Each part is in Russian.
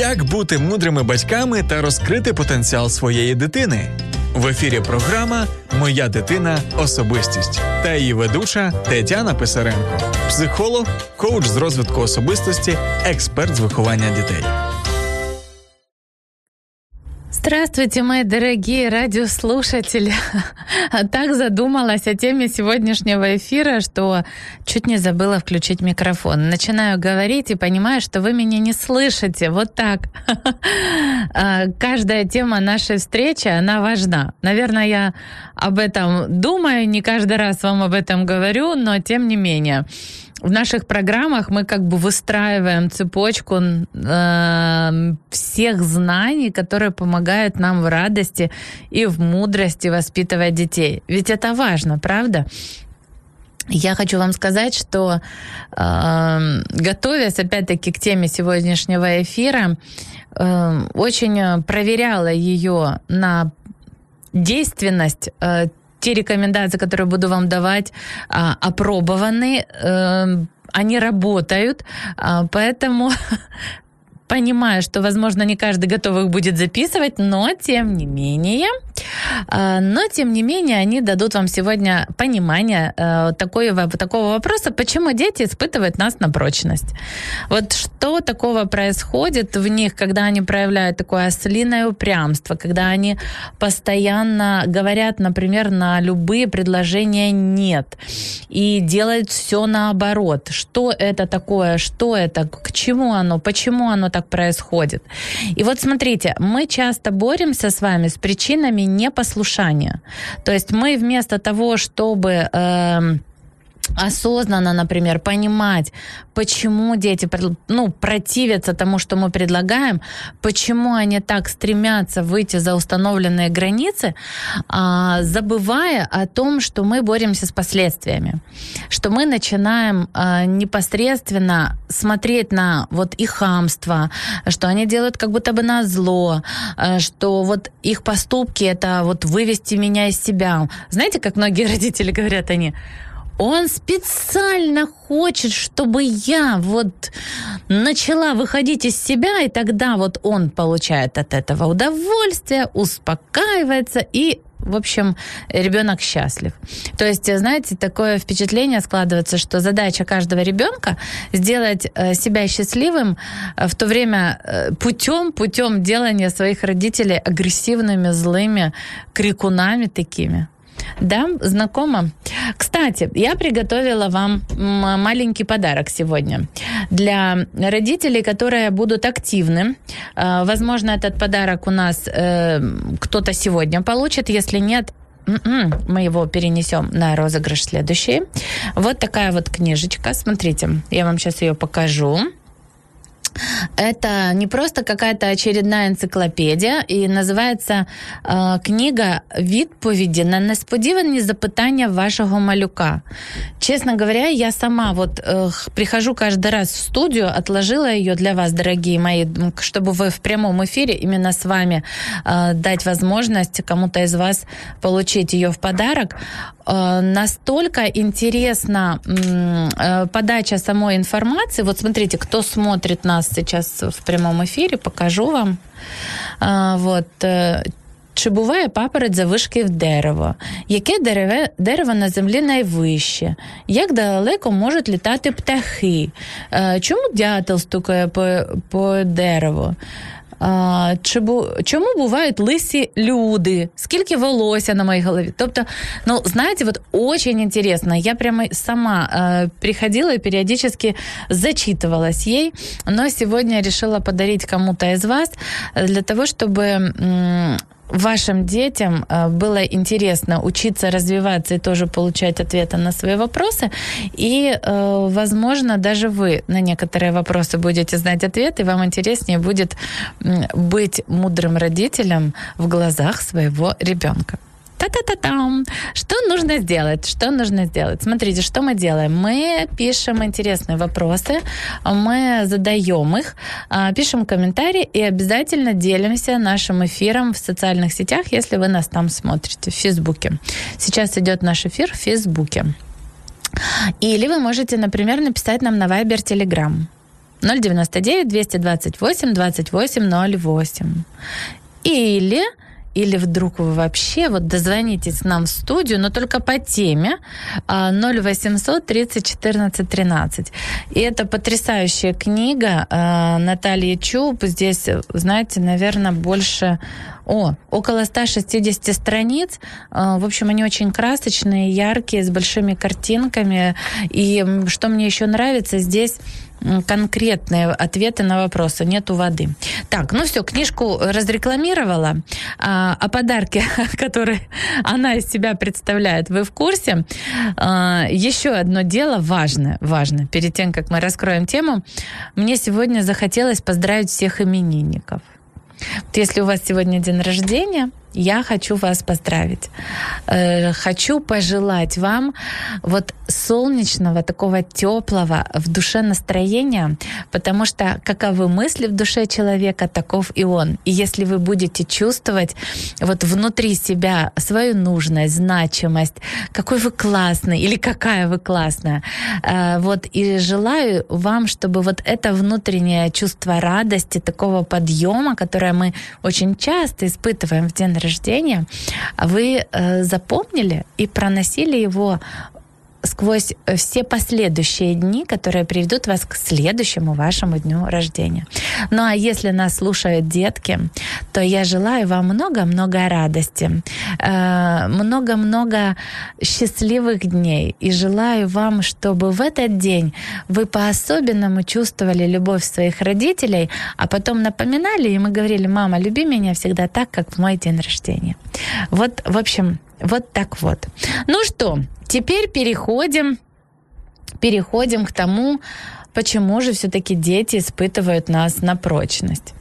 Як бути мудрими батьками та розкрити потенціал своєї дитини? В ефірі програма Моя дитина особистість та її ведуча Тетяна Писаренко, психолог, коуч з розвитку особистості, експерт з виховання дітей. Здравствуйте, мои дорогие радиослушатели. Так задумалась о теме сегодняшнего эфира, что чуть не забыла включить микрофон. Начинаю говорить и понимаю, что вы меня не слышите. Вот так. А, каждая тема нашей встречи, она важна. Наверное, я об этом думаю, не каждый раз вам об этом говорю, но тем не менее в наших программах мы как бы выстраиваем цепочку э, всех знаний, которые помогают нам в радости и в мудрости воспитывать детей. Ведь это важно, правда? Я хочу вам сказать, что э, готовясь опять-таки к теме сегодняшнего эфира, э, очень проверяла ее на действенность э, те рекомендации, которые буду вам давать, а, опробованы, э, они работают, а, поэтому понимаю, что, возможно, не каждый готов их будет записывать, но тем не менее, а, но тем не менее они дадут вам сегодня понимание э, такого, такого вопроса, почему дети испытывают нас на прочность. Вот что такого происходит в них, когда они проявляют такое ослиное упрямство, когда они постоянно говорят, например, на любые предложения «нет» и делают все наоборот. Что это такое, что это, к чему оно, почему оно так так происходит. И вот смотрите, мы часто боремся с вами с причинами непослушания. То есть мы вместо того, чтобы... Э, осознанно, например, понимать, почему дети ну, противятся тому, что мы предлагаем, почему они так стремятся выйти за установленные границы, а, забывая о том, что мы боремся с последствиями, что мы начинаем а, непосредственно смотреть на вот их хамство, что они делают как будто бы на зло, а, что вот их поступки это вот вывести меня из себя. Знаете, как многие родители говорят, они он специально хочет, чтобы я вот начала выходить из себя, и тогда вот он получает от этого удовольствие, успокаивается и в общем, ребенок счастлив. То есть, знаете, такое впечатление складывается, что задача каждого ребенка сделать э, себя счастливым э, в то время э, путем, путем делания своих родителей агрессивными, злыми, крикунами такими. Да, знакомо. Кстати, я приготовила вам маленький подарок сегодня для родителей, которые будут активны. А, возможно, этот подарок у нас э, кто-то сегодня получит. Если нет, м-м, мы его перенесем на розыгрыш следующий. Вот такая вот книжечка. Смотрите, я вам сейчас ее покажу. Это не просто какая-то очередная энциклопедия, и называется э, книга «Відповіді на несподівані запитання вашого малюка». Честно говоря, я сама вот э, прихожу каждый раз в студию, отложила ее для вас, дорогие мои, чтобы вы в прямом эфире именно с вами э, дать возможность кому-то из вас получить ее в подарок. Э, настолько интересна э, подача самой информации. Вот смотрите, кто смотрит нас сейчас в прямом эфире, покажу вам. Э, вот чи буває папорець завишки в дерево? Яке дереве, дерево на землі найвище? Як далеко можуть літати птахи? Чому дятел стукає по, по дереву? а, чи бу, чому бувають лисі люди, скільки волосся на моїй голові. Тобто, ну, знаете, вот очень интересно. Я прямо сама э, приходила и периодически зачитывалась ей, но сегодня решила подарить кому-то из вас для того, чтобы вашим детям э, было интересно учиться развиваться и тоже получать ответы на свои вопросы. И, э, возможно, даже вы на некоторые вопросы будете знать ответы, и вам интереснее будет быть мудрым родителем в глазах своего ребенка. Та-та-та-там. Что нужно сделать? Что нужно сделать? Смотрите, что мы делаем. Мы пишем интересные вопросы, мы задаем их, а, пишем комментарии и обязательно делимся нашим эфиром в социальных сетях, если вы нас там смотрите, в Фейсбуке. Сейчас идет наш эфир в Фейсбуке. Или вы можете, например, написать нам на Viber Telegram 099 228 28 08. Или или вдруг вы вообще вот дозвонитесь нам в студию, но только по теме 0800 30 14 13. И это потрясающая книга а, Натальи Чуб. Здесь, знаете, наверное, больше о, около 160 страниц. А, в общем, они очень красочные, яркие, с большими картинками. И что мне еще нравится, здесь конкретные ответы на вопросы. Нету воды. Так, ну все, книжку разрекламировала. А, о подарке, который она из себя представляет, вы в курсе. А, еще одно дело важное, важно. Перед тем, как мы раскроем тему, мне сегодня захотелось поздравить всех именинников. Вот если у вас сегодня день рождения, я хочу вас поздравить. Э, хочу пожелать вам вот солнечного, такого теплого в душе настроения, потому что каковы мысли в душе человека, таков и он. И если вы будете чувствовать вот внутри себя свою нужность, значимость, какой вы классный или какая вы классная, э, вот и желаю вам, чтобы вот это внутреннее чувство радости, такого подъема, которое мы очень часто испытываем в день рождения, вы э, запомнили и проносили его сквозь все последующие дни, которые приведут вас к следующему вашему дню рождения. Ну а если нас слушают детки, то я желаю вам много-много радости, э, много-много счастливых дней и желаю вам, чтобы в этот день вы по-особенному чувствовали любовь своих родителей, а потом напоминали им и говорили, мама, люби меня всегда так, как в мой день рождения. Вот, в общем, вот так вот. Ну что, теперь переходим, переходим к тому, почему же все-таки дети испытывают нас на прочность.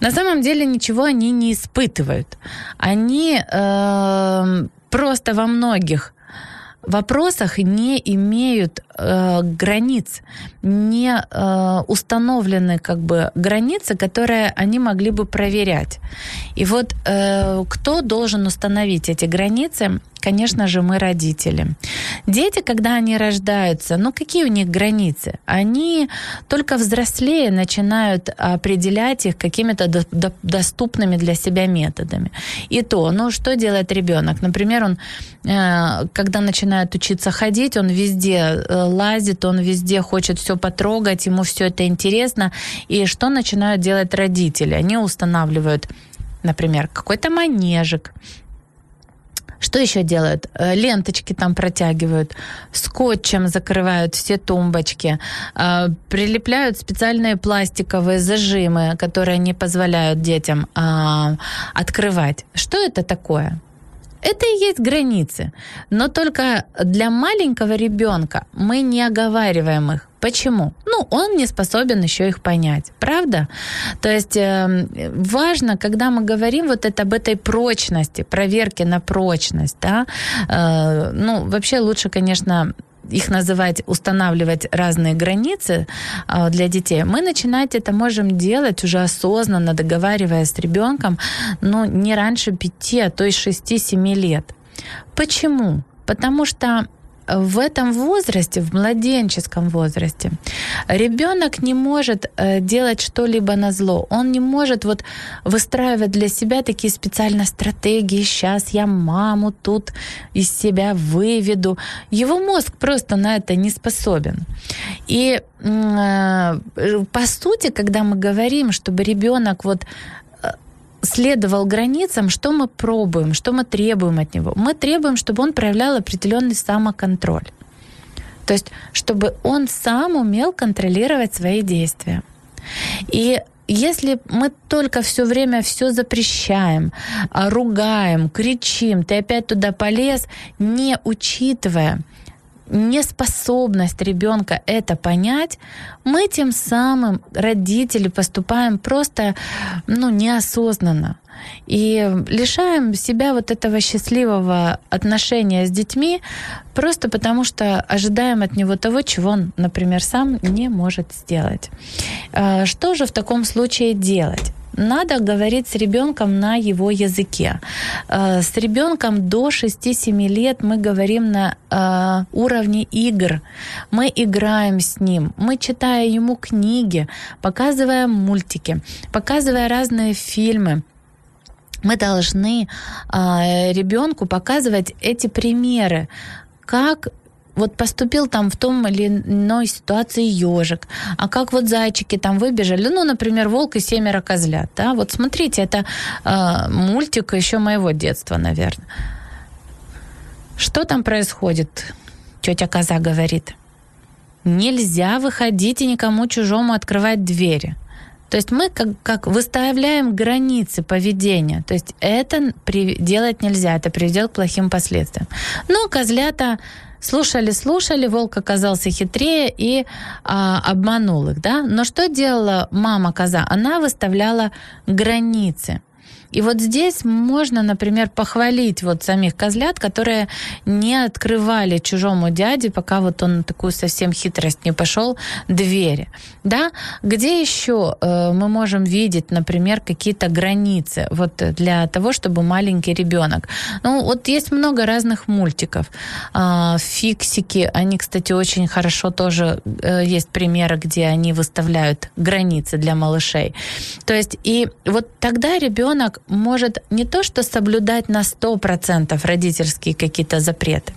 На самом деле ничего они не испытывают. Они э, просто во многих вопросах не имеют э, границ, не э, установлены как бы границы, которые они могли бы проверять. И вот э, кто должен установить эти границы? Конечно же, мы родители. Дети, когда они рождаются, ну какие у них границы? Они только взрослее начинают определять их какими-то до- доступными для себя методами. И то, ну что делает ребенок? Например, он, э, когда начинает учиться ходить, он везде э, лазит, он везде хочет все потрогать, ему все это интересно. И что начинают делать родители? Они устанавливают например, какой-то манежик, что еще делают? Э, ленточки там протягивают, скотчем закрывают все тумбочки, э, прилепляют специальные пластиковые зажимы, которые не позволяют детям а, открывать. Что это такое? Это и есть границы. Но только для маленького ребенка мы не оговариваем их. Почему? Ну, он не способен еще их понять, правда? То есть э, важно, когда мы говорим вот это об этой прочности, проверке на прочность, да, э, ну, вообще лучше, конечно, их называть, устанавливать разные границы а, для детей, мы начинать это можем делать уже осознанно, договариваясь с ребенком, но не раньше 5, а то и 6-7 лет. Почему? Потому что в этом возрасте, в младенческом возрасте, ребенок не может э, делать что-либо на зло. Он не может вот выстраивать для себя такие специальные стратегии. Сейчас я маму тут из себя выведу. Его мозг просто на это не способен. И э, по сути, когда мы говорим, чтобы ребенок вот следовал границам, что мы пробуем, что мы требуем от него. Мы требуем, чтобы он проявлял определенный самоконтроль. То есть, чтобы он сам умел контролировать свои действия. И если мы только все время все запрещаем, а, ругаем, кричим, ты опять туда полез, не учитывая неспособность ребенка это понять, мы тем самым, родители, поступаем просто ну, неосознанно и лишаем себя вот этого счастливого отношения с детьми просто потому, что ожидаем от него того, чего он, например, сам не может сделать. А, что же в таком случае делать? Надо говорить с ребенком на его языке. А, с ребенком до 6-7 лет мы говорим на а, уровне игр. Мы играем с ним, мы читаем ему книги, показываем мультики, показывая разные фильмы мы должны э, ребенку показывать эти примеры, как вот поступил там в том или иной ситуации ежик, а как вот зайчики там выбежали, ну, например, волк и семеро козлят, да, вот смотрите, это э, мультик еще моего детства, наверное. Что там происходит? Тетя коза говорит. Нельзя выходить и никому чужому открывать двери. То есть мы как, как выставляем границы поведения. То есть это при, делать нельзя, это приведет к плохим последствиям. Но козлята слушали, слушали, волк оказался хитрее и а, обманул их, да. Но что делала мама коза? Она выставляла границы. И вот здесь можно, например, похвалить вот самих козлят, которые не открывали чужому дяде, пока вот он такую совсем хитрость не пошел, двери. Да? Где еще э, мы можем видеть, например, какие-то границы вот для того, чтобы маленький ребенок? Ну, вот есть много разных мультиков. Э, фиксики, они, кстати, очень хорошо тоже, э, есть примеры, где они выставляют границы для малышей. То есть, и вот тогда ребенок может не то что соблюдать на 100% родительские какие-то запреты,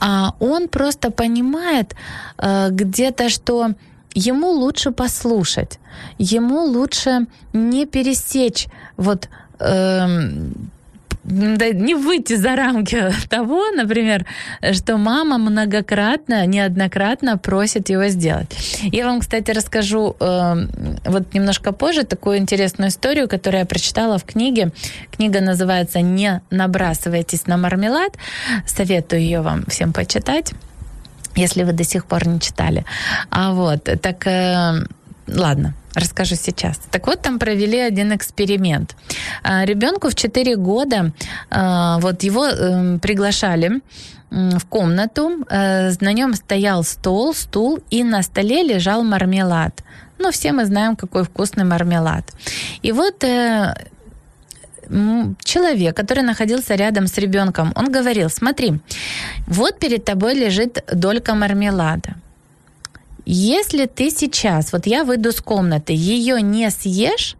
а он просто понимает э, где-то, что ему лучше послушать, ему лучше не пересечь вот э, не выйти за рамки того, например, что мама многократно, неоднократно просит его сделать. Я вам, кстати, расскажу э, вот немножко позже такую интересную историю, которую я прочитала в книге. Книга называется «Не набрасывайтесь на мармелад». Советую ее вам всем почитать если вы до сих пор не читали. А вот, так, э, ладно, Расскажу сейчас. Так вот, там провели один эксперимент. А, ребенку в 4 года, а, вот его эм, приглашали в комнату, э, на нем стоял стол, стул, и на столе лежал мармелад. Ну, все мы знаем, какой вкусный мармелад. И вот э, человек, который находился рядом с ребенком, он говорил, смотри, вот перед тобой лежит долька мармелада. Если ты сейчас, вот я выйду с комнаты, ее не съешь,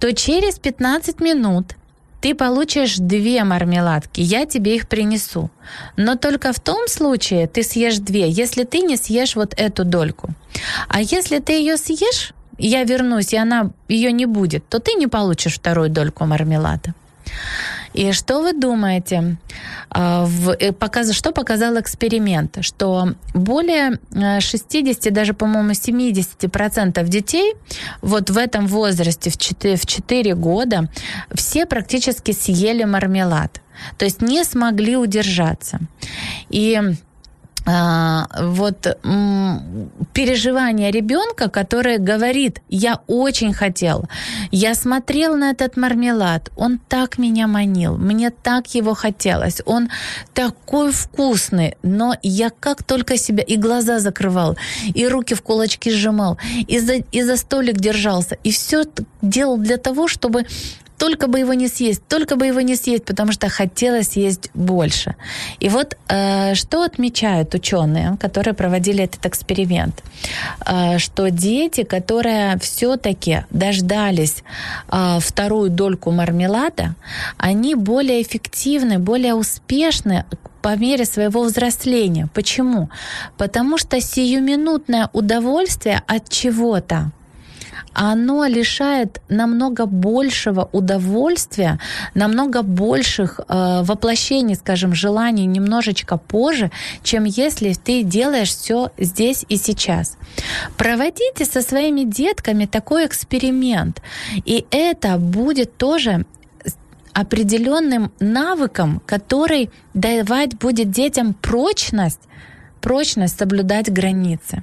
то через 15 минут ты получишь две мармеладки, я тебе их принесу. Но только в том случае ты съешь две, если ты не съешь вот эту дольку. А если ты ее съешь, я вернусь, и она ее не будет, то ты не получишь вторую дольку мармелада. И что вы думаете? А, э, что показал эксперимент? Что более 60, э, даже, по-моему, 70% детей вот в этом возрасте, в 4, в 4 года, все практически съели мармелад. То есть не смогли удержаться. И вот переживание ребенка, который говорит, я очень хотел, я смотрел на этот мармелад, он так меня манил, мне так его хотелось, он такой вкусный, но я как только себя и глаза закрывал, и руки в кулачки сжимал, и за, и за столик держался, и все делал для того, чтобы только бы его не съесть, только бы его не съесть, потому что хотелось есть больше. И вот э, что отмечают ученые, которые проводили этот эксперимент, э, что дети, которые все-таки дождались э, вторую дольку мармелада, они более эффективны, более успешны по мере своего взросления. Почему? Потому что сиюминутное удовольствие от чего-то оно лишает намного большего удовольствия, намного больших э, воплощений, скажем, желаний немножечко позже, чем если ты делаешь все здесь и сейчас. Проводите со своими детками такой эксперимент, и это будет тоже определенным навыком, который давать будет детям прочность, прочность соблюдать границы.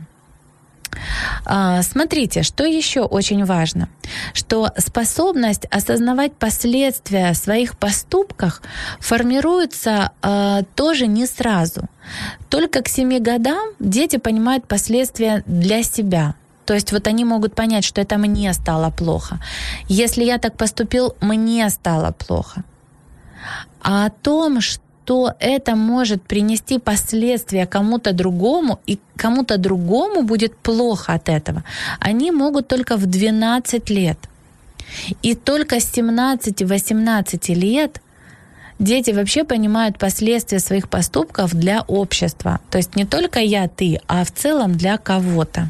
А, смотрите, что еще очень важно, что способность осознавать последствия своих поступках формируется э, тоже не сразу. Только к 7 годам дети понимают последствия для себя. То есть вот они могут понять, что это мне стало плохо. Если я так поступил, мне стало плохо. А о том, что то это может принести последствия кому-то другому, и кому-то другому будет плохо от этого. Они могут только в 12 лет. И только с 17-18 лет дети вообще понимают последствия своих поступков для общества. То есть не только я, ты, а в целом для кого-то.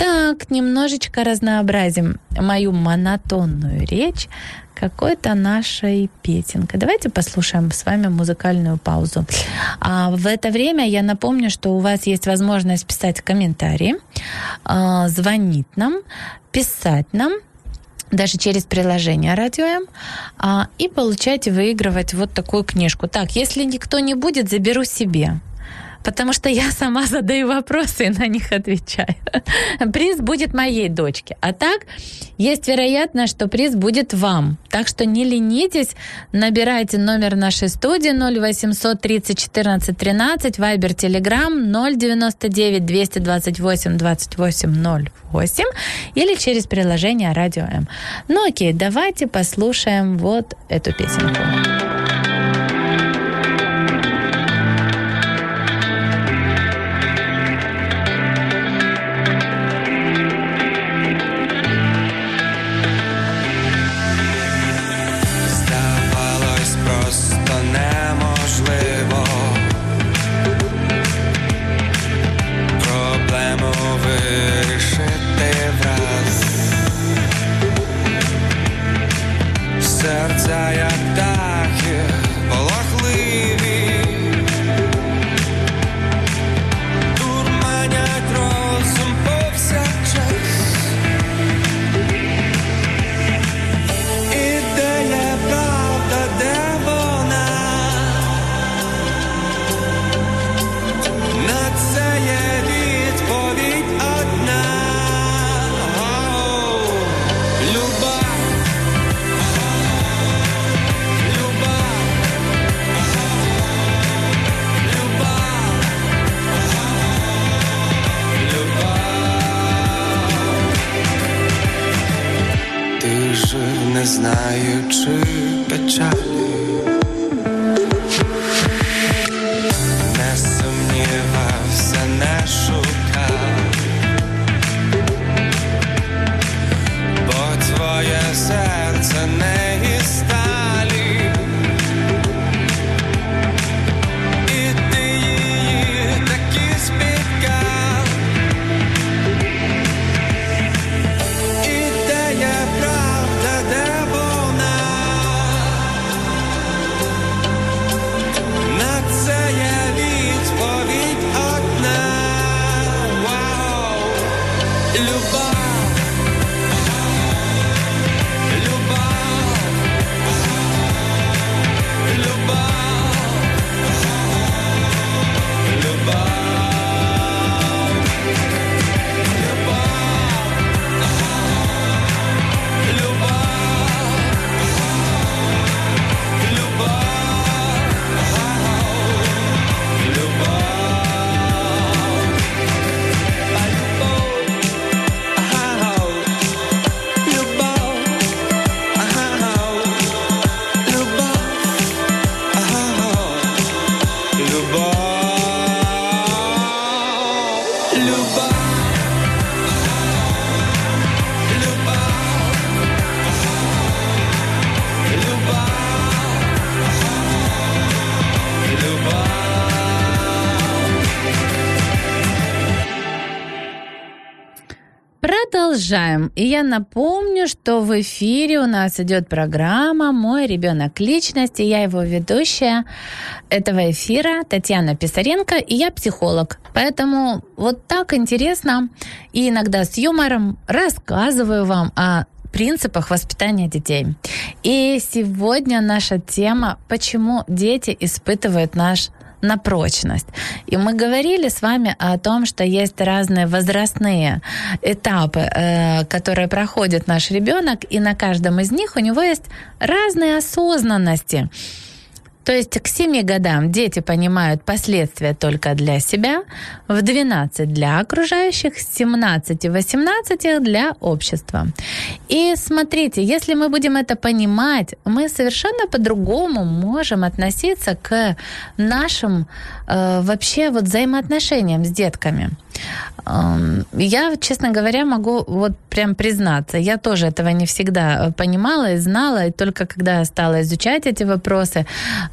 Так, немножечко разнообразим мою монотонную речь какой-то нашей песенкой. Давайте послушаем с вами музыкальную паузу. А в это время я напомню, что у вас есть возможность писать комментарии, а, звонить нам, писать нам, даже через приложение Радио М, а, и получать выигрывать вот такую книжку. Так, если никто не будет, заберу себе потому что я сама задаю вопросы и на них отвечаю. Приз будет моей дочке. А так, есть вероятность, что приз будет вам. Так что не ленитесь, набирайте номер нашей студии 0800 30 14 13, Вайбер, Телеграм 099 228 28 08 или через приложение Радио М. Ну окей, давайте послушаем вот эту песенку. не знаю, чи печалі. Продолжаем. И я напомню, что в эфире у нас идет программа «Мой ребенок личности». Я его ведущая этого эфира Татьяна Писаренко, и я психолог. Поэтому вот так интересно и иногда с юмором рассказываю вам о принципах воспитания детей. И сегодня наша тема «Почему дети испытывают наш на прочность. И мы говорили с вами о том, что есть разные возрастные этапы, э, которые проходит наш ребенок, и на каждом из них у него есть разные осознанности. То есть к 7 годам дети понимают последствия только для себя, в 12 для окружающих, с 17 и 18 для общества. И смотрите, если мы будем это понимать, мы совершенно по-другому можем относиться к нашим э, вообще вот взаимоотношениям с детками. Я, честно говоря, могу вот прям признаться, я тоже этого не всегда э, понимала и знала, и только когда стала изучать эти вопросы,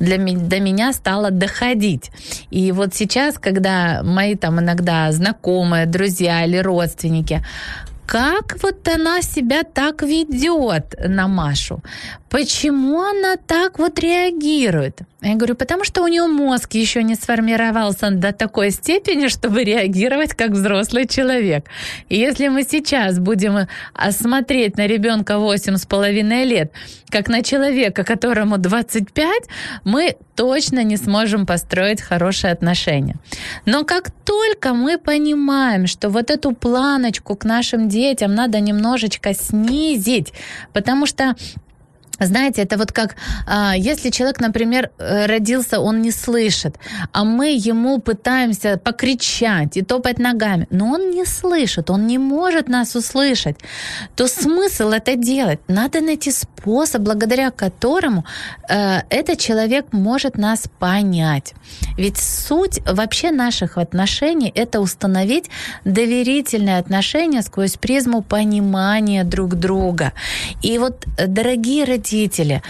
для, до меня стало доходить. И вот сейчас, когда мои там иногда знакомые, друзья или родственники как вот она себя так ведет на Машу? Почему она так вот реагирует? Я говорю, потому что у нее мозг еще не сформировался до такой степени, чтобы реагировать как взрослый человек. И если мы сейчас будем смотреть на ребенка 8 с половиной лет, как на человека, которому 25, мы точно не сможем построить хорошие отношения. Но как только мы понимаем, что вот эту планочку к нашим детям надо немножечко снизить, потому что знаете, это вот как, а, если человек, например, э, родился, он не слышит, а мы ему пытаемся покричать и топать ногами, но он не слышит, он не может нас услышать, то смысл это делать? Надо найти способ, благодаря которому э, этот человек может нас понять. Ведь суть вообще наших отношений – это установить доверительные отношения сквозь призму понимания друг друга. И вот, э, дорогие родители, родители.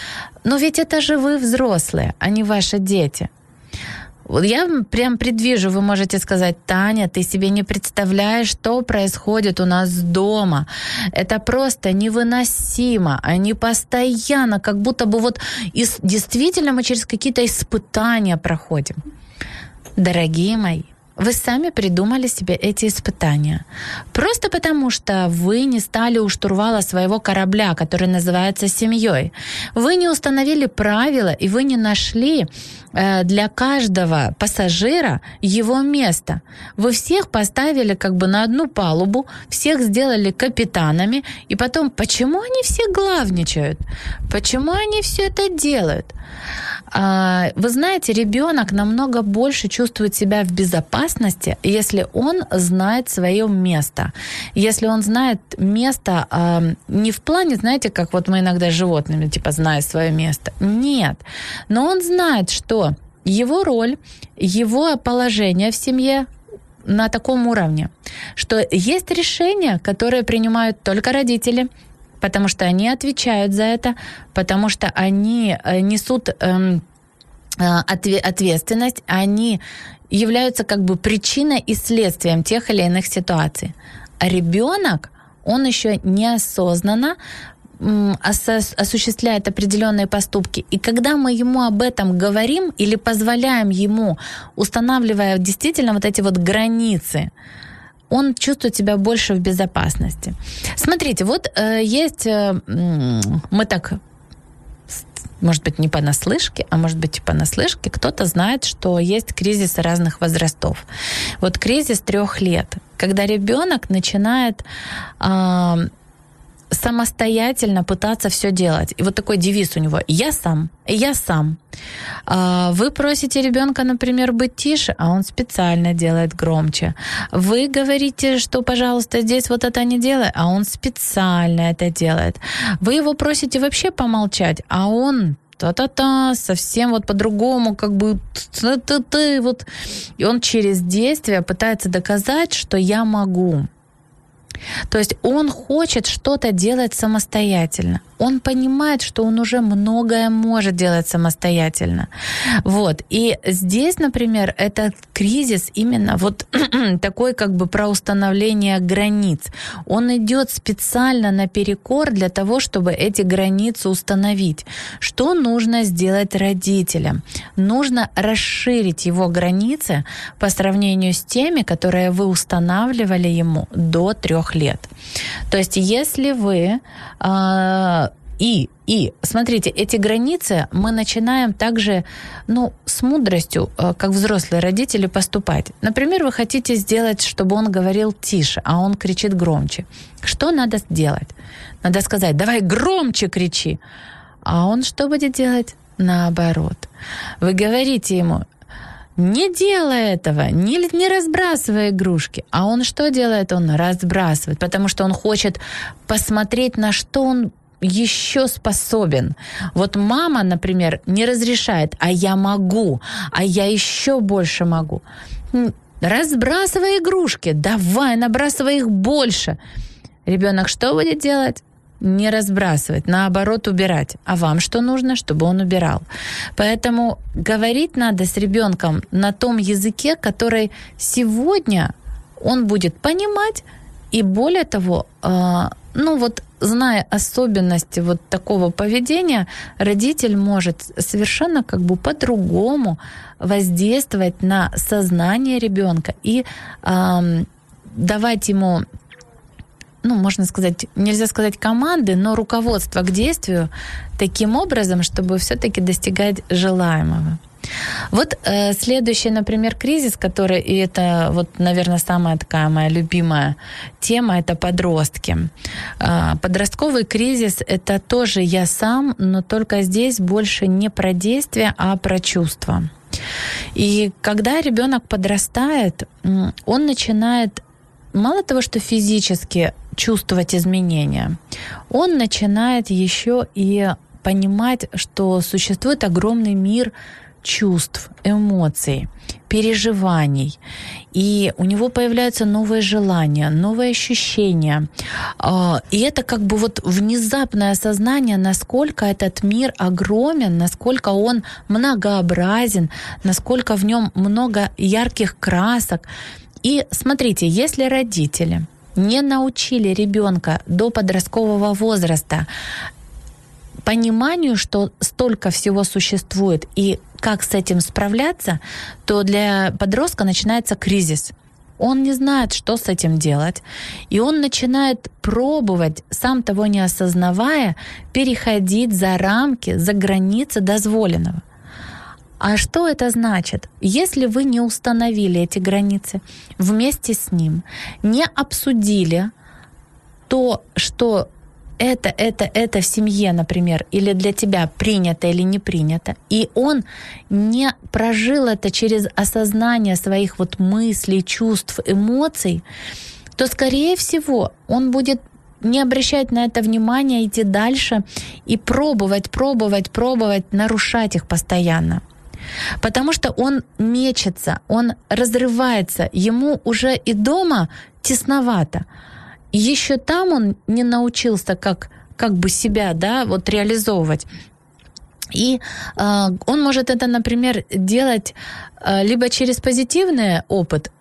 Но ведь это же вы взрослые, а не ваши дети. Вот я прям предвижу, вы можете сказать, Таня, ты себе не представляешь, что происходит у нас дома. Это просто невыносимо. Они постоянно, как будто бы вот из, действительно мы через какие-то испытания проходим. Дорогие мои, вы сами придумали себе эти испытания. Просто потому, что вы не стали у штурвала своего корабля, который называется семьей. Вы не установили правила, и вы не нашли э, для каждого пассажира его место. Вы всех поставили как бы на одну палубу, всех сделали капитанами, и потом, почему они все главничают? Почему они все это делают? А, вы знаете, ребенок намного больше чувствует себя в безопасности, если он знает свое место. Если он знает место а, не в плане, знаете, как вот мы иногда с животными, типа, знает свое место. Нет. Но он знает, что его роль, его положение в семье на таком уровне, что есть решения, которые принимают только родители, потому что они отвечают за это, потому что они э, несут эм, э, ответственность, они являются как бы причиной и следствием тех или иных ситуаций. А ребенок, он еще неосознанно осуществляет определенные поступки. И когда мы ему об этом говорим или позволяем ему, устанавливая действительно вот эти вот границы, он чувствует себя больше в безопасности. Смотрите, вот э, есть, э, мы так, может быть, не понаслышке, а может быть и понаслышке, кто-то знает, что есть кризисы разных возрастов. Вот кризис трех лет, когда ребенок начинает э, самостоятельно пытаться все делать. И вот такой девиз у него «я сам», «я сам». А, вы просите ребенка, например, быть тише, а он специально делает громче. Вы говорите, что, пожалуйста, здесь вот это не делай, а он специально это делает. Вы его просите вообще помолчать, а он та-та-та, совсем вот по-другому, как бы ты вот. И он через действие пытается доказать, что я могу. То есть он хочет что-то делать самостоятельно. Он понимает, что он уже многое может делать самостоятельно. Вот. И здесь, например, этот кризис именно вот такой как бы про установление границ. Он идет специально наперекор для того, чтобы эти границы установить. Что нужно сделать родителям? Нужно расширить его границы по сравнению с теми, которые вы устанавливали ему до трех лет. То есть, если вы э, и, и, смотрите, эти границы мы начинаем также, ну, с мудростью, э, как взрослые родители, поступать. Например, вы хотите сделать, чтобы он говорил тише, а он кричит громче. Что надо сделать? Надо сказать, давай громче кричи. А он что будет делать? Наоборот. Вы говорите ему, не делай этого, не, не разбрасывай игрушки. А он что делает? Он разбрасывает, потому что он хочет посмотреть, на что он еще способен. Вот мама, например, не разрешает, а я могу, а я еще больше могу. Разбрасывай игрушки, давай, набрасывай их больше. Ребенок что будет делать? Не разбрасывать, наоборот убирать. А вам что нужно, чтобы он убирал? Поэтому говорить надо с ребенком на том языке, который сегодня он будет понимать, и более того, э, ну вот зная особенности вот такого поведения, родитель может совершенно как бы по-другому воздействовать на сознание ребенка и давать ему ну, можно сказать, нельзя сказать команды, но руководство к действию таким образом, чтобы все-таки достигать желаемого. Вот э, следующий, например, кризис, который, и это вот, наверное, самая такая моя любимая тема, это подростки. Э, подростковый кризис – это тоже я сам, но только здесь больше не про действие, а про чувства. И когда ребенок подрастает, он начинает мало того, что физически чувствовать изменения, он начинает еще и понимать, что существует огромный мир чувств, эмоций, переживаний. И у него появляются новые желания, новые ощущения. А, и это как бы вот внезапное осознание, насколько этот мир огромен, насколько он многообразен, насколько в нем много ярких красок. И смотрите, если родители не научили ребенка до подросткового возраста пониманию, что столько всего существует и как с этим справляться, то для подростка начинается кризис. Он не знает, что с этим делать, и он начинает пробовать, сам того не осознавая, переходить за рамки, за границы дозволенного. А что это значит? Если вы не установили эти границы вместе с ним, не обсудили то, что это, это, это в семье, например, или для тебя принято или не принято, и он не прожил это через осознание своих вот мыслей, чувств, эмоций, то, скорее всего, он будет не обращать на это внимания, идти дальше и пробовать, пробовать, пробовать, нарушать их постоянно. Потому что он мечется, он разрывается, ему уже и дома тесновато. Еще там он не научился как, как бы себя да, вот реализовывать. И э, он может это, например, делать э, либо через позитивный опыт,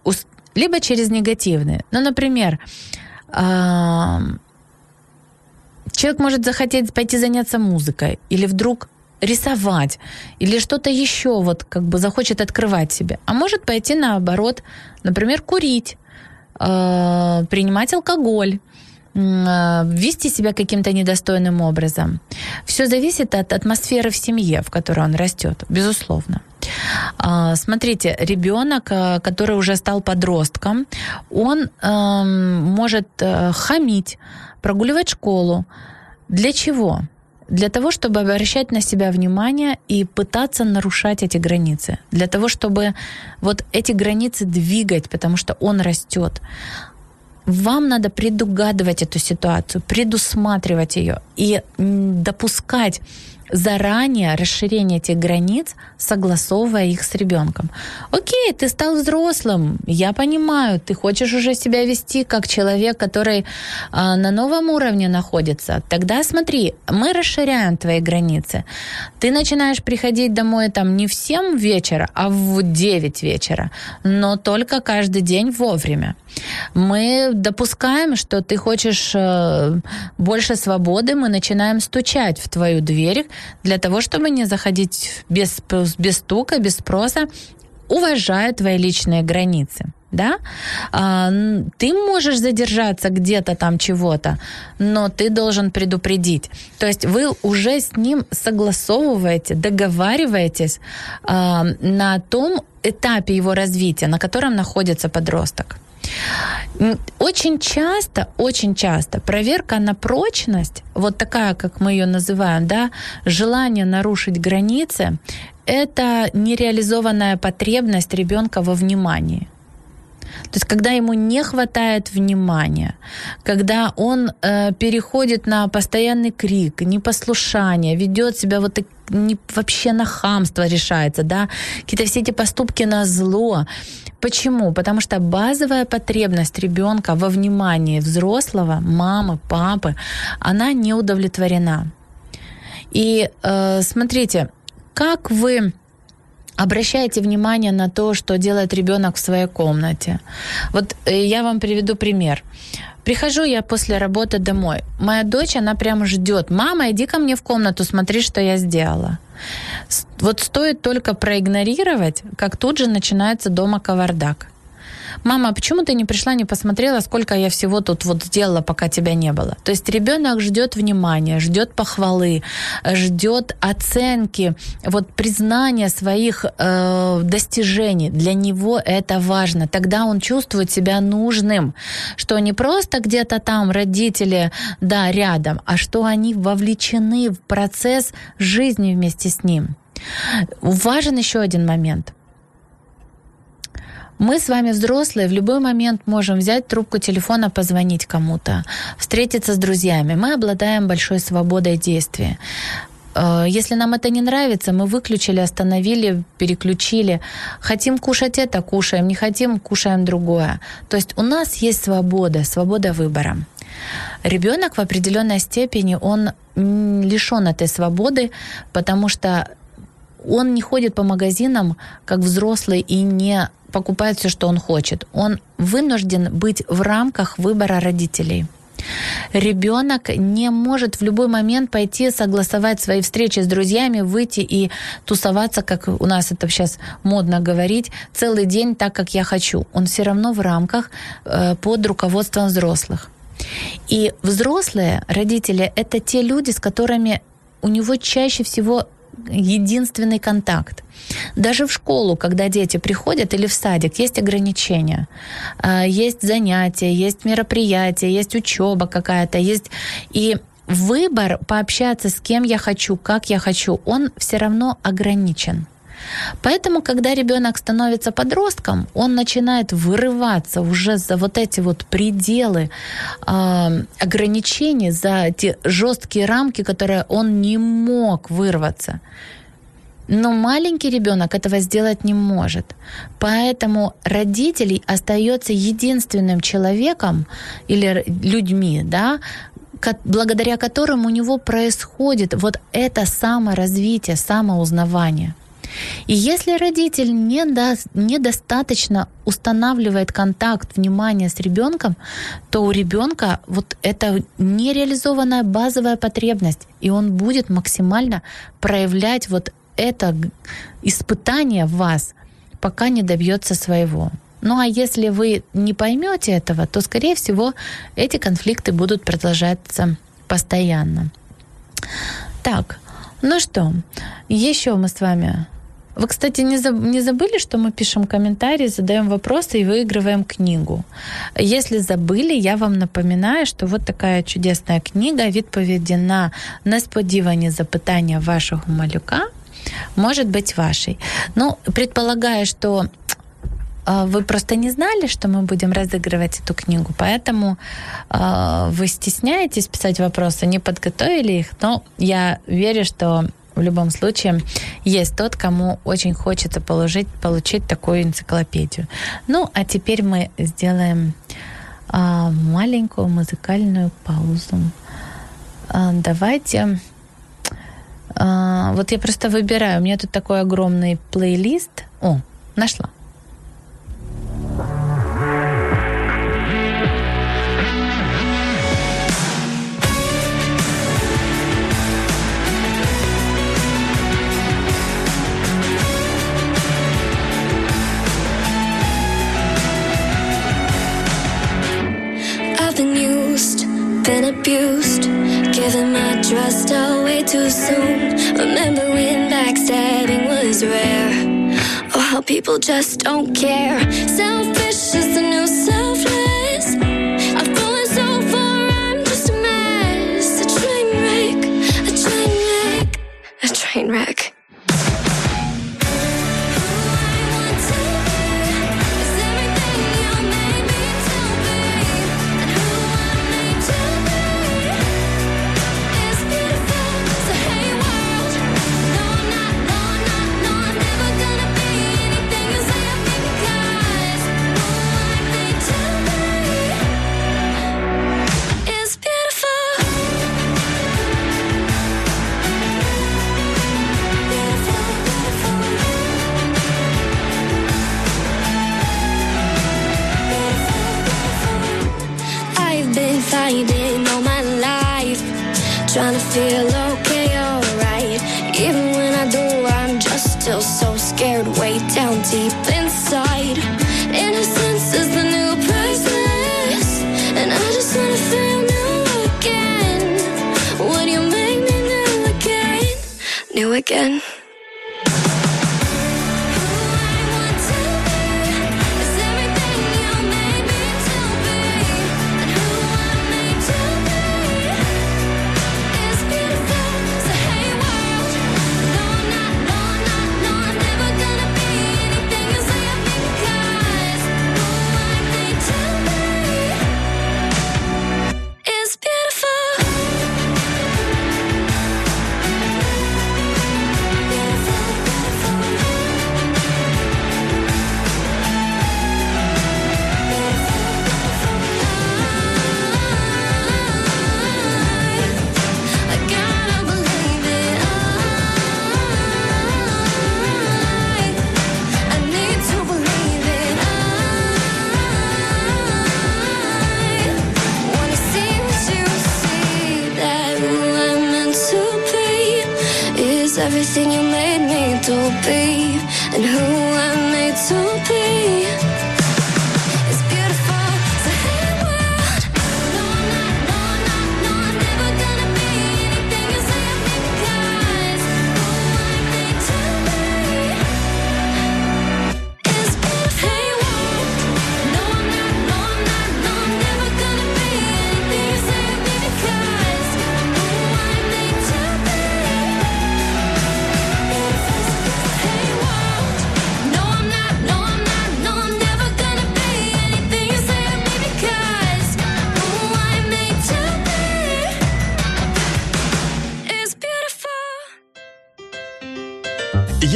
либо через негативный. Ну, например, э, человек может захотеть пойти заняться музыкой, или вдруг рисовать или что-то еще вот как бы захочет открывать себе. А может пойти наоборот, например, курить, э, принимать алкоголь, э, вести себя каким-то недостойным образом. Все зависит от атмосферы в семье, в которой он растет, безусловно. А, смотрите, ребенок, э, который уже стал подростком, он эм, может хамить, прогуливать школу. Для чего? Для того, чтобы обращать на себя внимание и пытаться нарушать эти границы, для того, чтобы вот эти границы двигать, потому что он растет. Вам надо предугадывать эту ситуацию, предусматривать ее и допускать заранее расширение этих границ, согласовывая их с ребенком. Окей, ты стал взрослым, я понимаю, ты хочешь уже себя вести как человек, который а, на новом уровне находится. Тогда смотри, мы расширяем твои границы. Ты начинаешь приходить домой там не в 7 вечера, а в 9 вечера, но только каждый день вовремя. Мы допускаем, что ты хочешь э, больше свободы, мы начинаем стучать в твою дверь для того, чтобы не заходить без, без стука, без спроса, уважая твои личные границы да, а, ты можешь задержаться где-то там чего-то, но ты должен предупредить. То есть вы уже с ним согласовываете, договариваетесь а, на том этапе его развития, на котором находится подросток. Очень часто, очень часто проверка на прочность, вот такая, как мы ее называем, да, желание нарушить границы, это нереализованная потребность ребенка во внимании. То есть, когда ему не хватает внимания, когда он э, переходит на постоянный крик, непослушание, ведет себя вот так, не, вообще на хамство решается, да, какие-то все эти поступки на зло. Почему? Потому что базовая потребность ребенка во внимании взрослого, мамы, папы, она не удовлетворена. И э, смотрите, как вы обращайте внимание на то, что делает ребенок в своей комнате. Вот э, я вам приведу пример. Прихожу я после работы домой. Моя дочь, она прям ждет. Мама, иди ко мне в комнату, смотри, что я сделала. Вот стоит только проигнорировать, как тут же начинается дома кавардак мама, почему ты не пришла, не посмотрела, сколько я всего тут вот сделала, пока тебя не было. То есть ребенок ждет внимания, ждет похвалы, ждет оценки, вот признания своих э, достижений. Для него это важно. Тогда он чувствует себя нужным, что не просто где-то там родители, да, рядом, а что они вовлечены в процесс жизни вместе с ним. Важен еще один момент. Мы с вами взрослые, в любой момент можем взять трубку телефона, позвонить кому-то, встретиться с друзьями. Мы обладаем большой свободой действия. Э, если нам это не нравится, мы выключили, остановили, переключили. Хотим кушать это, кушаем. Не хотим, кушаем другое. То есть у нас есть свобода, свобода выбора. Ребенок в определенной степени, он лишен этой свободы, потому что он не ходит по магазинам как взрослый и не покупает все, что он хочет. Он вынужден быть в рамках выбора родителей. Ребенок не может в любой момент пойти согласовать свои встречи с друзьями, выйти и тусоваться, как у нас это сейчас модно говорить, целый день так, как я хочу. Он все равно в рамках э, под руководством взрослых. И взрослые родители — это те люди, с которыми у него чаще всего единственный контакт. Даже в школу, когда дети приходят или в садик, есть ограничения. А, есть занятия, есть мероприятия, есть учеба какая-то, есть... И выбор пообщаться с кем я хочу, как я хочу, он все равно ограничен. Поэтому, когда ребенок становится подростком, он начинает вырываться уже за вот эти вот пределы э, ограничений, за те жесткие рамки, которые он не мог вырваться. Но маленький ребенок этого сделать не может. Поэтому родителей остается единственным человеком или людьми, да, благодаря которым у него происходит вот это саморазвитие, самоузнавание. И если родитель не до, недостаточно устанавливает контакт, внимание с ребенком, то у ребенка вот это нереализованная базовая потребность, и он будет максимально проявлять вот это испытание в вас, пока не добьется своего. Ну а если вы не поймете этого, то, скорее всего, эти конфликты будут продолжаться постоянно. Так, ну что, еще мы с вами вы, кстати, не, заб- не забыли, что мы пишем комментарии, задаем вопросы и выигрываем книгу. Если забыли, я вам напоминаю, что вот такая чудесная книга «Відповіді на несподівані запитання вашого малюка» может быть вашей. Ну, предполагая, что вы просто не знали, что мы будем разыгрывать эту книгу, поэтому вы стесняетесь писать вопросы, не подготовили их, но я верю, что в любом случае есть тот, кому очень хочется положить, получить такую энциклопедию. Ну, а теперь мы сделаем а, маленькую музыкальную паузу. А, давайте... А, вот я просто выбираю. У меня тут такой огромный плейлист. О, нашла. Been abused, giving my trust oh, away too soon. Remember when backstabbing was rare? Oh, how people just don't care. Selfish feel okay, alright. Even when I do, I'm just still so scared, way down deep everything you made me to be and who I'm made to be.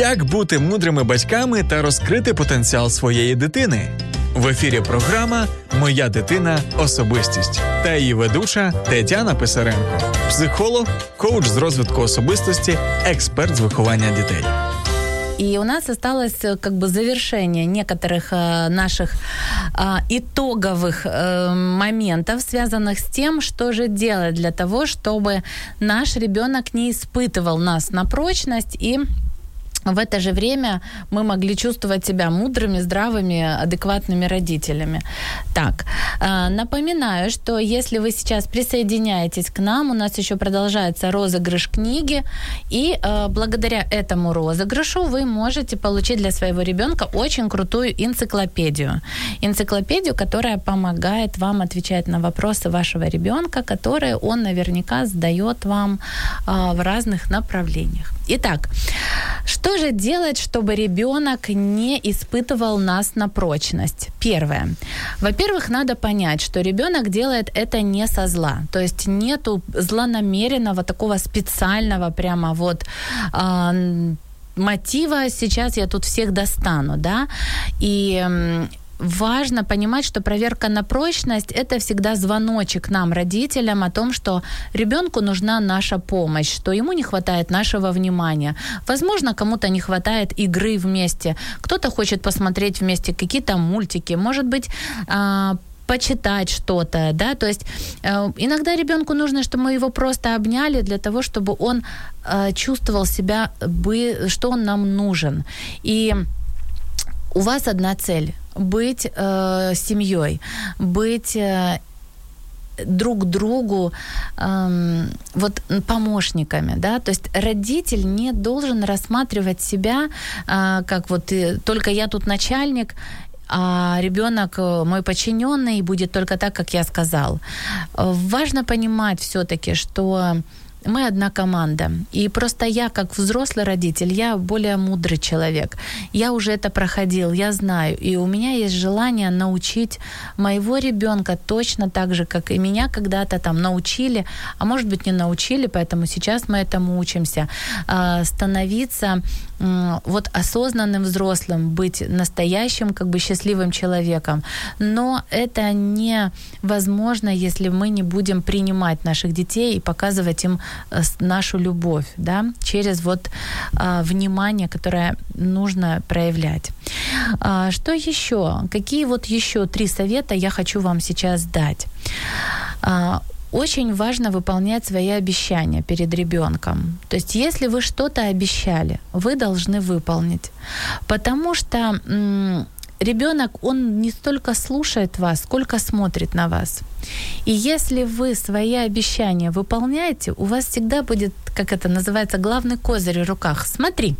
Як бути мудрими батьками та розкрити потенціал своєї дитини? В ефірі програма Моя дитина особистість та її ведуча Тетяна Писаренко, психолог, коуч з розвитку особистості, експерт з виховання дітей. И у нас осталось э, как бы завершение некоторых э, наших э, итоговых э, моментов, связанных с тем, что же делать для того, чтобы наш ребенок не испытывал нас на прочность и в это же время мы могли чувствовать себя мудрыми, здравыми, адекватными родителями. Так, э, напоминаю, что если вы сейчас присоединяетесь к нам, у нас еще продолжается розыгрыш книги, и э, благодаря этому розыгрышу вы можете получить для своего ребенка очень крутую энциклопедию. Энциклопедию, которая помогает вам отвечать на вопросы вашего ребенка, которые он наверняка задает вам э, в разных направлениях. Итак, что же делать, чтобы ребенок не испытывал нас на прочность? Первое. Во-первых, надо понять, что ребенок делает это не со зла. То есть нету злонамеренного, такого специального прямо вот э, мотива сейчас я тут всех достану, да, и важно понимать, что проверка на прочность – это всегда звоночек нам, родителям, о том, что ребенку нужна наша помощь, что ему не хватает нашего внимания. Возможно, кому-то не хватает игры вместе, кто-то хочет посмотреть вместе какие-то мультики, может быть, а, почитать что-то, да, то есть э, иногда ребенку нужно, чтобы мы его просто обняли для того, чтобы он э, чувствовал себя, бы, что он нам нужен. И у вас одна цель быть э, семьей, быть э, друг другу эм, вот помощниками, да, то есть родитель не должен рассматривать себя э, как вот э, только я тут начальник а ребенок э, мой подчиненный будет только так, как я сказал. Э, важно понимать все-таки, что мы одна команда. И просто я, как взрослый родитель, я более мудрый человек. Я уже это проходил, я знаю. И у меня есть желание научить моего ребенка точно так же, как и меня когда-то там научили, а может быть не научили, поэтому сейчас мы этому учимся, а, становиться вот осознанным взрослым, быть настоящим, как бы счастливым человеком. Но это невозможно, если мы не будем принимать наших детей и показывать им э, нашу любовь, да, через вот а, внимание, которое нужно проявлять. А, что еще? Какие вот еще три совета я хочу вам сейчас дать? А, очень важно выполнять свои обещания перед ребенком. То есть, если вы что-то обещали, вы должны выполнить. Потому что м- ребенок, он не столько слушает вас, сколько смотрит на вас. И если вы свои обещания выполняете, у вас всегда будет, как это называется, главный козырь в руках. Смотри,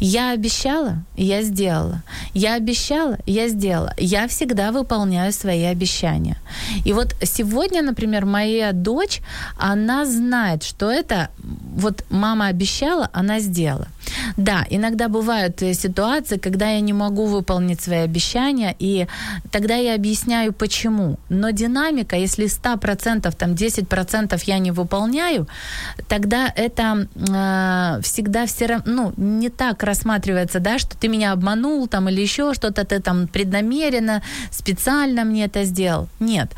я обещала, я сделала. Я обещала, я сделала. Я всегда выполняю свои обещания. И вот сегодня, например, моя дочь, она знает, что это вот мама обещала, она сделала. Да, иногда бывают э, ситуации, когда я не могу выполнить свои обещания, и тогда я объясняю, почему. Но динамика, если 100%, там 10% я не выполняю, тогда это э, всегда все равно, ну, не так рассматривается, да, что ты меня обманул там или еще что-то, ты там преднамеренно, специально мне это сделал. Нет.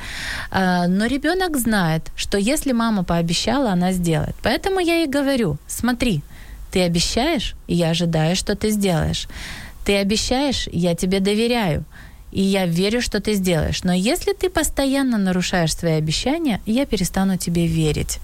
Э, но ребенок знает, что если мама пообещала, она сделает. Поэтому я ей говорю, смотри, ты обещаешь, и я ожидаю, что ты сделаешь. Ты обещаешь, я тебе доверяю и я верю, что ты сделаешь. Но если ты постоянно нарушаешь свои обещания, я перестану тебе верить.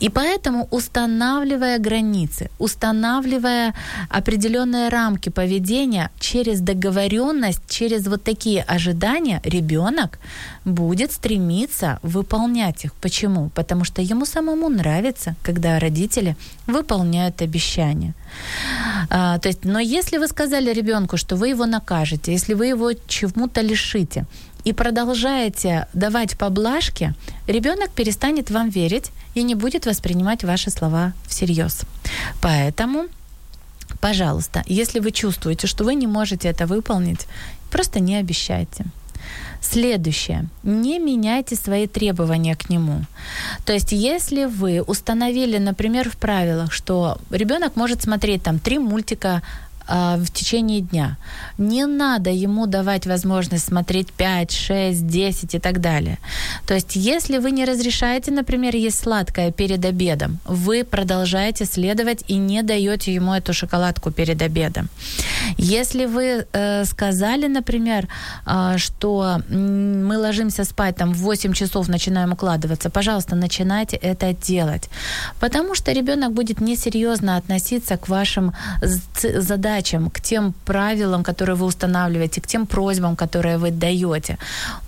И поэтому, устанавливая границы, устанавливая определенные рамки поведения через договоренность, через вот такие ожидания, ребенок будет стремиться выполнять их. Почему? Потому что ему самому нравится, когда родители выполняют обещания. А, то есть, но если вы сказали ребенку, что вы его накажете, если вы его чему-то лишите, и продолжаете давать поблажки, ребенок перестанет вам верить и не будет воспринимать ваши слова всерьез. Поэтому, пожалуйста, если вы чувствуете, что вы не можете это выполнить, просто не обещайте. Следующее. Не меняйте свои требования к нему. То есть, если вы установили, например, в правилах, что ребенок может смотреть там три мультика а, в течение дня. Не надо ему давать возможность смотреть 5, 6, 10 и так далее. То есть, если вы не разрешаете, например, есть сладкое перед обедом, вы продолжаете следовать и не даете ему эту шоколадку перед обедом. Если вы э, сказали, например, э, что мы ложимся спать там в 8 часов, начинаем укладываться, пожалуйста, начинайте это делать. Потому что ребенок будет несерьезно относиться к вашим задачам к тем правилам, которые вы устанавливаете, к тем просьбам, которые вы даете,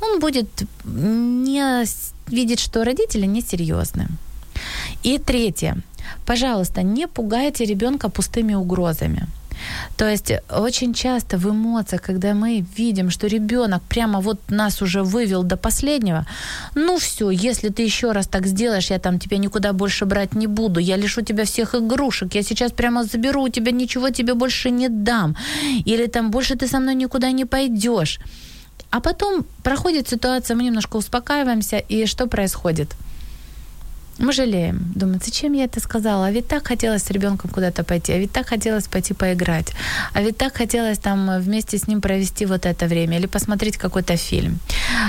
он будет не видеть, что родители несерьезны. И третье. Пожалуйста, не пугайте ребенка пустыми угрозами. То есть очень часто в эмоциях, когда мы видим, что ребенок прямо вот нас уже вывел до последнего, ну все, если ты еще раз так сделаешь, я там тебя никуда больше брать не буду, я лишу тебя всех игрушек, я сейчас прямо заберу у тебя, ничего тебе больше не дам, или там больше ты со мной никуда не пойдешь. А потом проходит ситуация, мы немножко успокаиваемся, и что происходит? Мы жалеем. Думаем, зачем я это сказала? А ведь так хотелось с ребенком куда-то пойти, а ведь так хотелось пойти поиграть, а ведь так хотелось там вместе с ним провести вот это время или посмотреть какой-то фильм.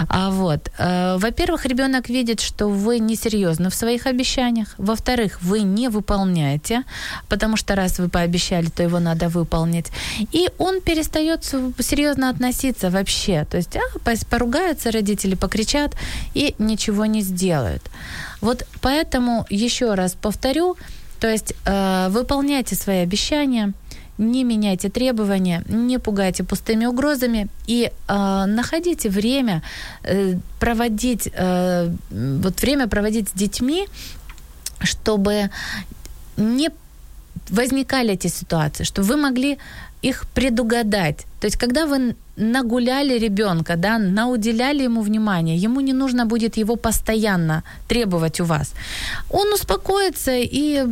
А вот, э, во-первых, ребенок видит, что вы несерьезны в своих обещаниях. Во-вторых, вы не выполняете, потому что раз вы пообещали, то его надо выполнить. И он перестает серьезно относиться вообще. То есть а, поругаются родители, покричат и ничего не сделают. Вот поэтому еще раз повторю, то есть э, выполняйте свои обещания, не меняйте требования, не пугайте пустыми угрозами и э, находите время э, проводить, э, вот время проводить с детьми, чтобы не возникали эти ситуации, чтобы вы могли их предугадать. То есть, когда вы нагуляли ребенка, да, науделяли ему внимание, ему не нужно будет его постоянно требовать у вас. Он успокоится и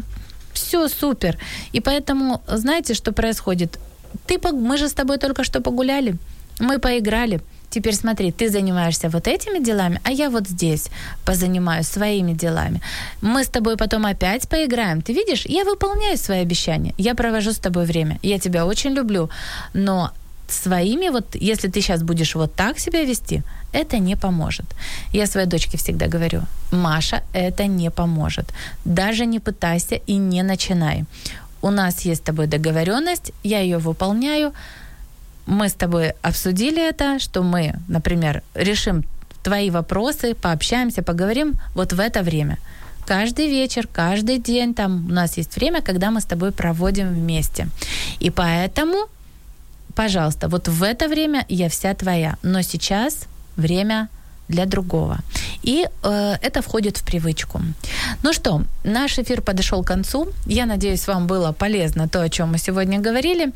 все супер. И поэтому, знаете, что происходит? Ты, мы же с тобой только что погуляли, мы поиграли. Теперь смотри, ты занимаешься вот этими делами, а я вот здесь позанимаюсь своими делами. Мы с тобой потом опять поиграем. Ты видишь, я выполняю свои обещания. Я провожу с тобой время. Я тебя очень люблю. Но своими, вот если ты сейчас будешь вот так себя вести, это не поможет. Я своей дочке всегда говорю, Маша, это не поможет. Даже не пытайся и не начинай. У нас есть с тобой договоренность, я ее выполняю. Мы с тобой обсудили это, что мы, например, решим твои вопросы, пообщаемся, поговорим вот в это время. Каждый вечер, каждый день там у нас есть время, когда мы с тобой проводим вместе. И поэтому пожалуйста, вот в это время я вся твоя, но сейчас время для другого. И э, это входит в привычку. Ну что, наш эфир подошел к концу. Я надеюсь, вам было полезно то, о чем мы сегодня говорили.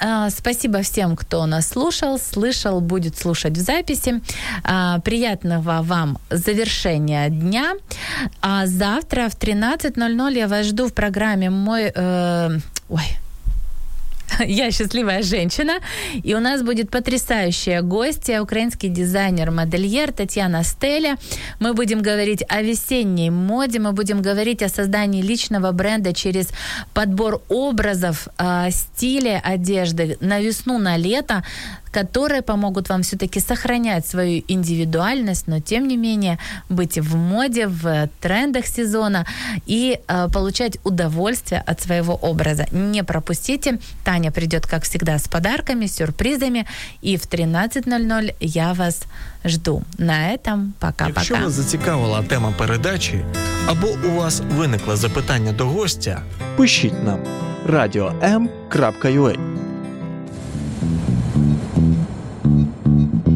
Э, спасибо всем, кто нас слушал, слышал, будет слушать в записи. Э, приятного вам завершения дня. А завтра в 13.00 я вас жду в программе «Мой...» э, Ой, Я счастливая женщина. И у нас будет потрясающая гостья, украинский дизайнер-модельер Татьяна Стеля. Мы будем говорить о весенней моде, мы будем говорить о создании личного бренда через подбор образов, а, стиля одежды на весну, на лето которые помогут вам все-таки сохранять свою индивидуальность, но тем не менее быть в моде, в трендах сезона и э, получать удовольствие от своего образа. Не пропустите. Таня придет, как всегда, с подарками, сюрпризами. И в 13.00 я вас жду. На этом пока-пока. Якщо вас зацікавила тема передачі або у вас виникло запитання до гостя, пишіть нам radio.m.ua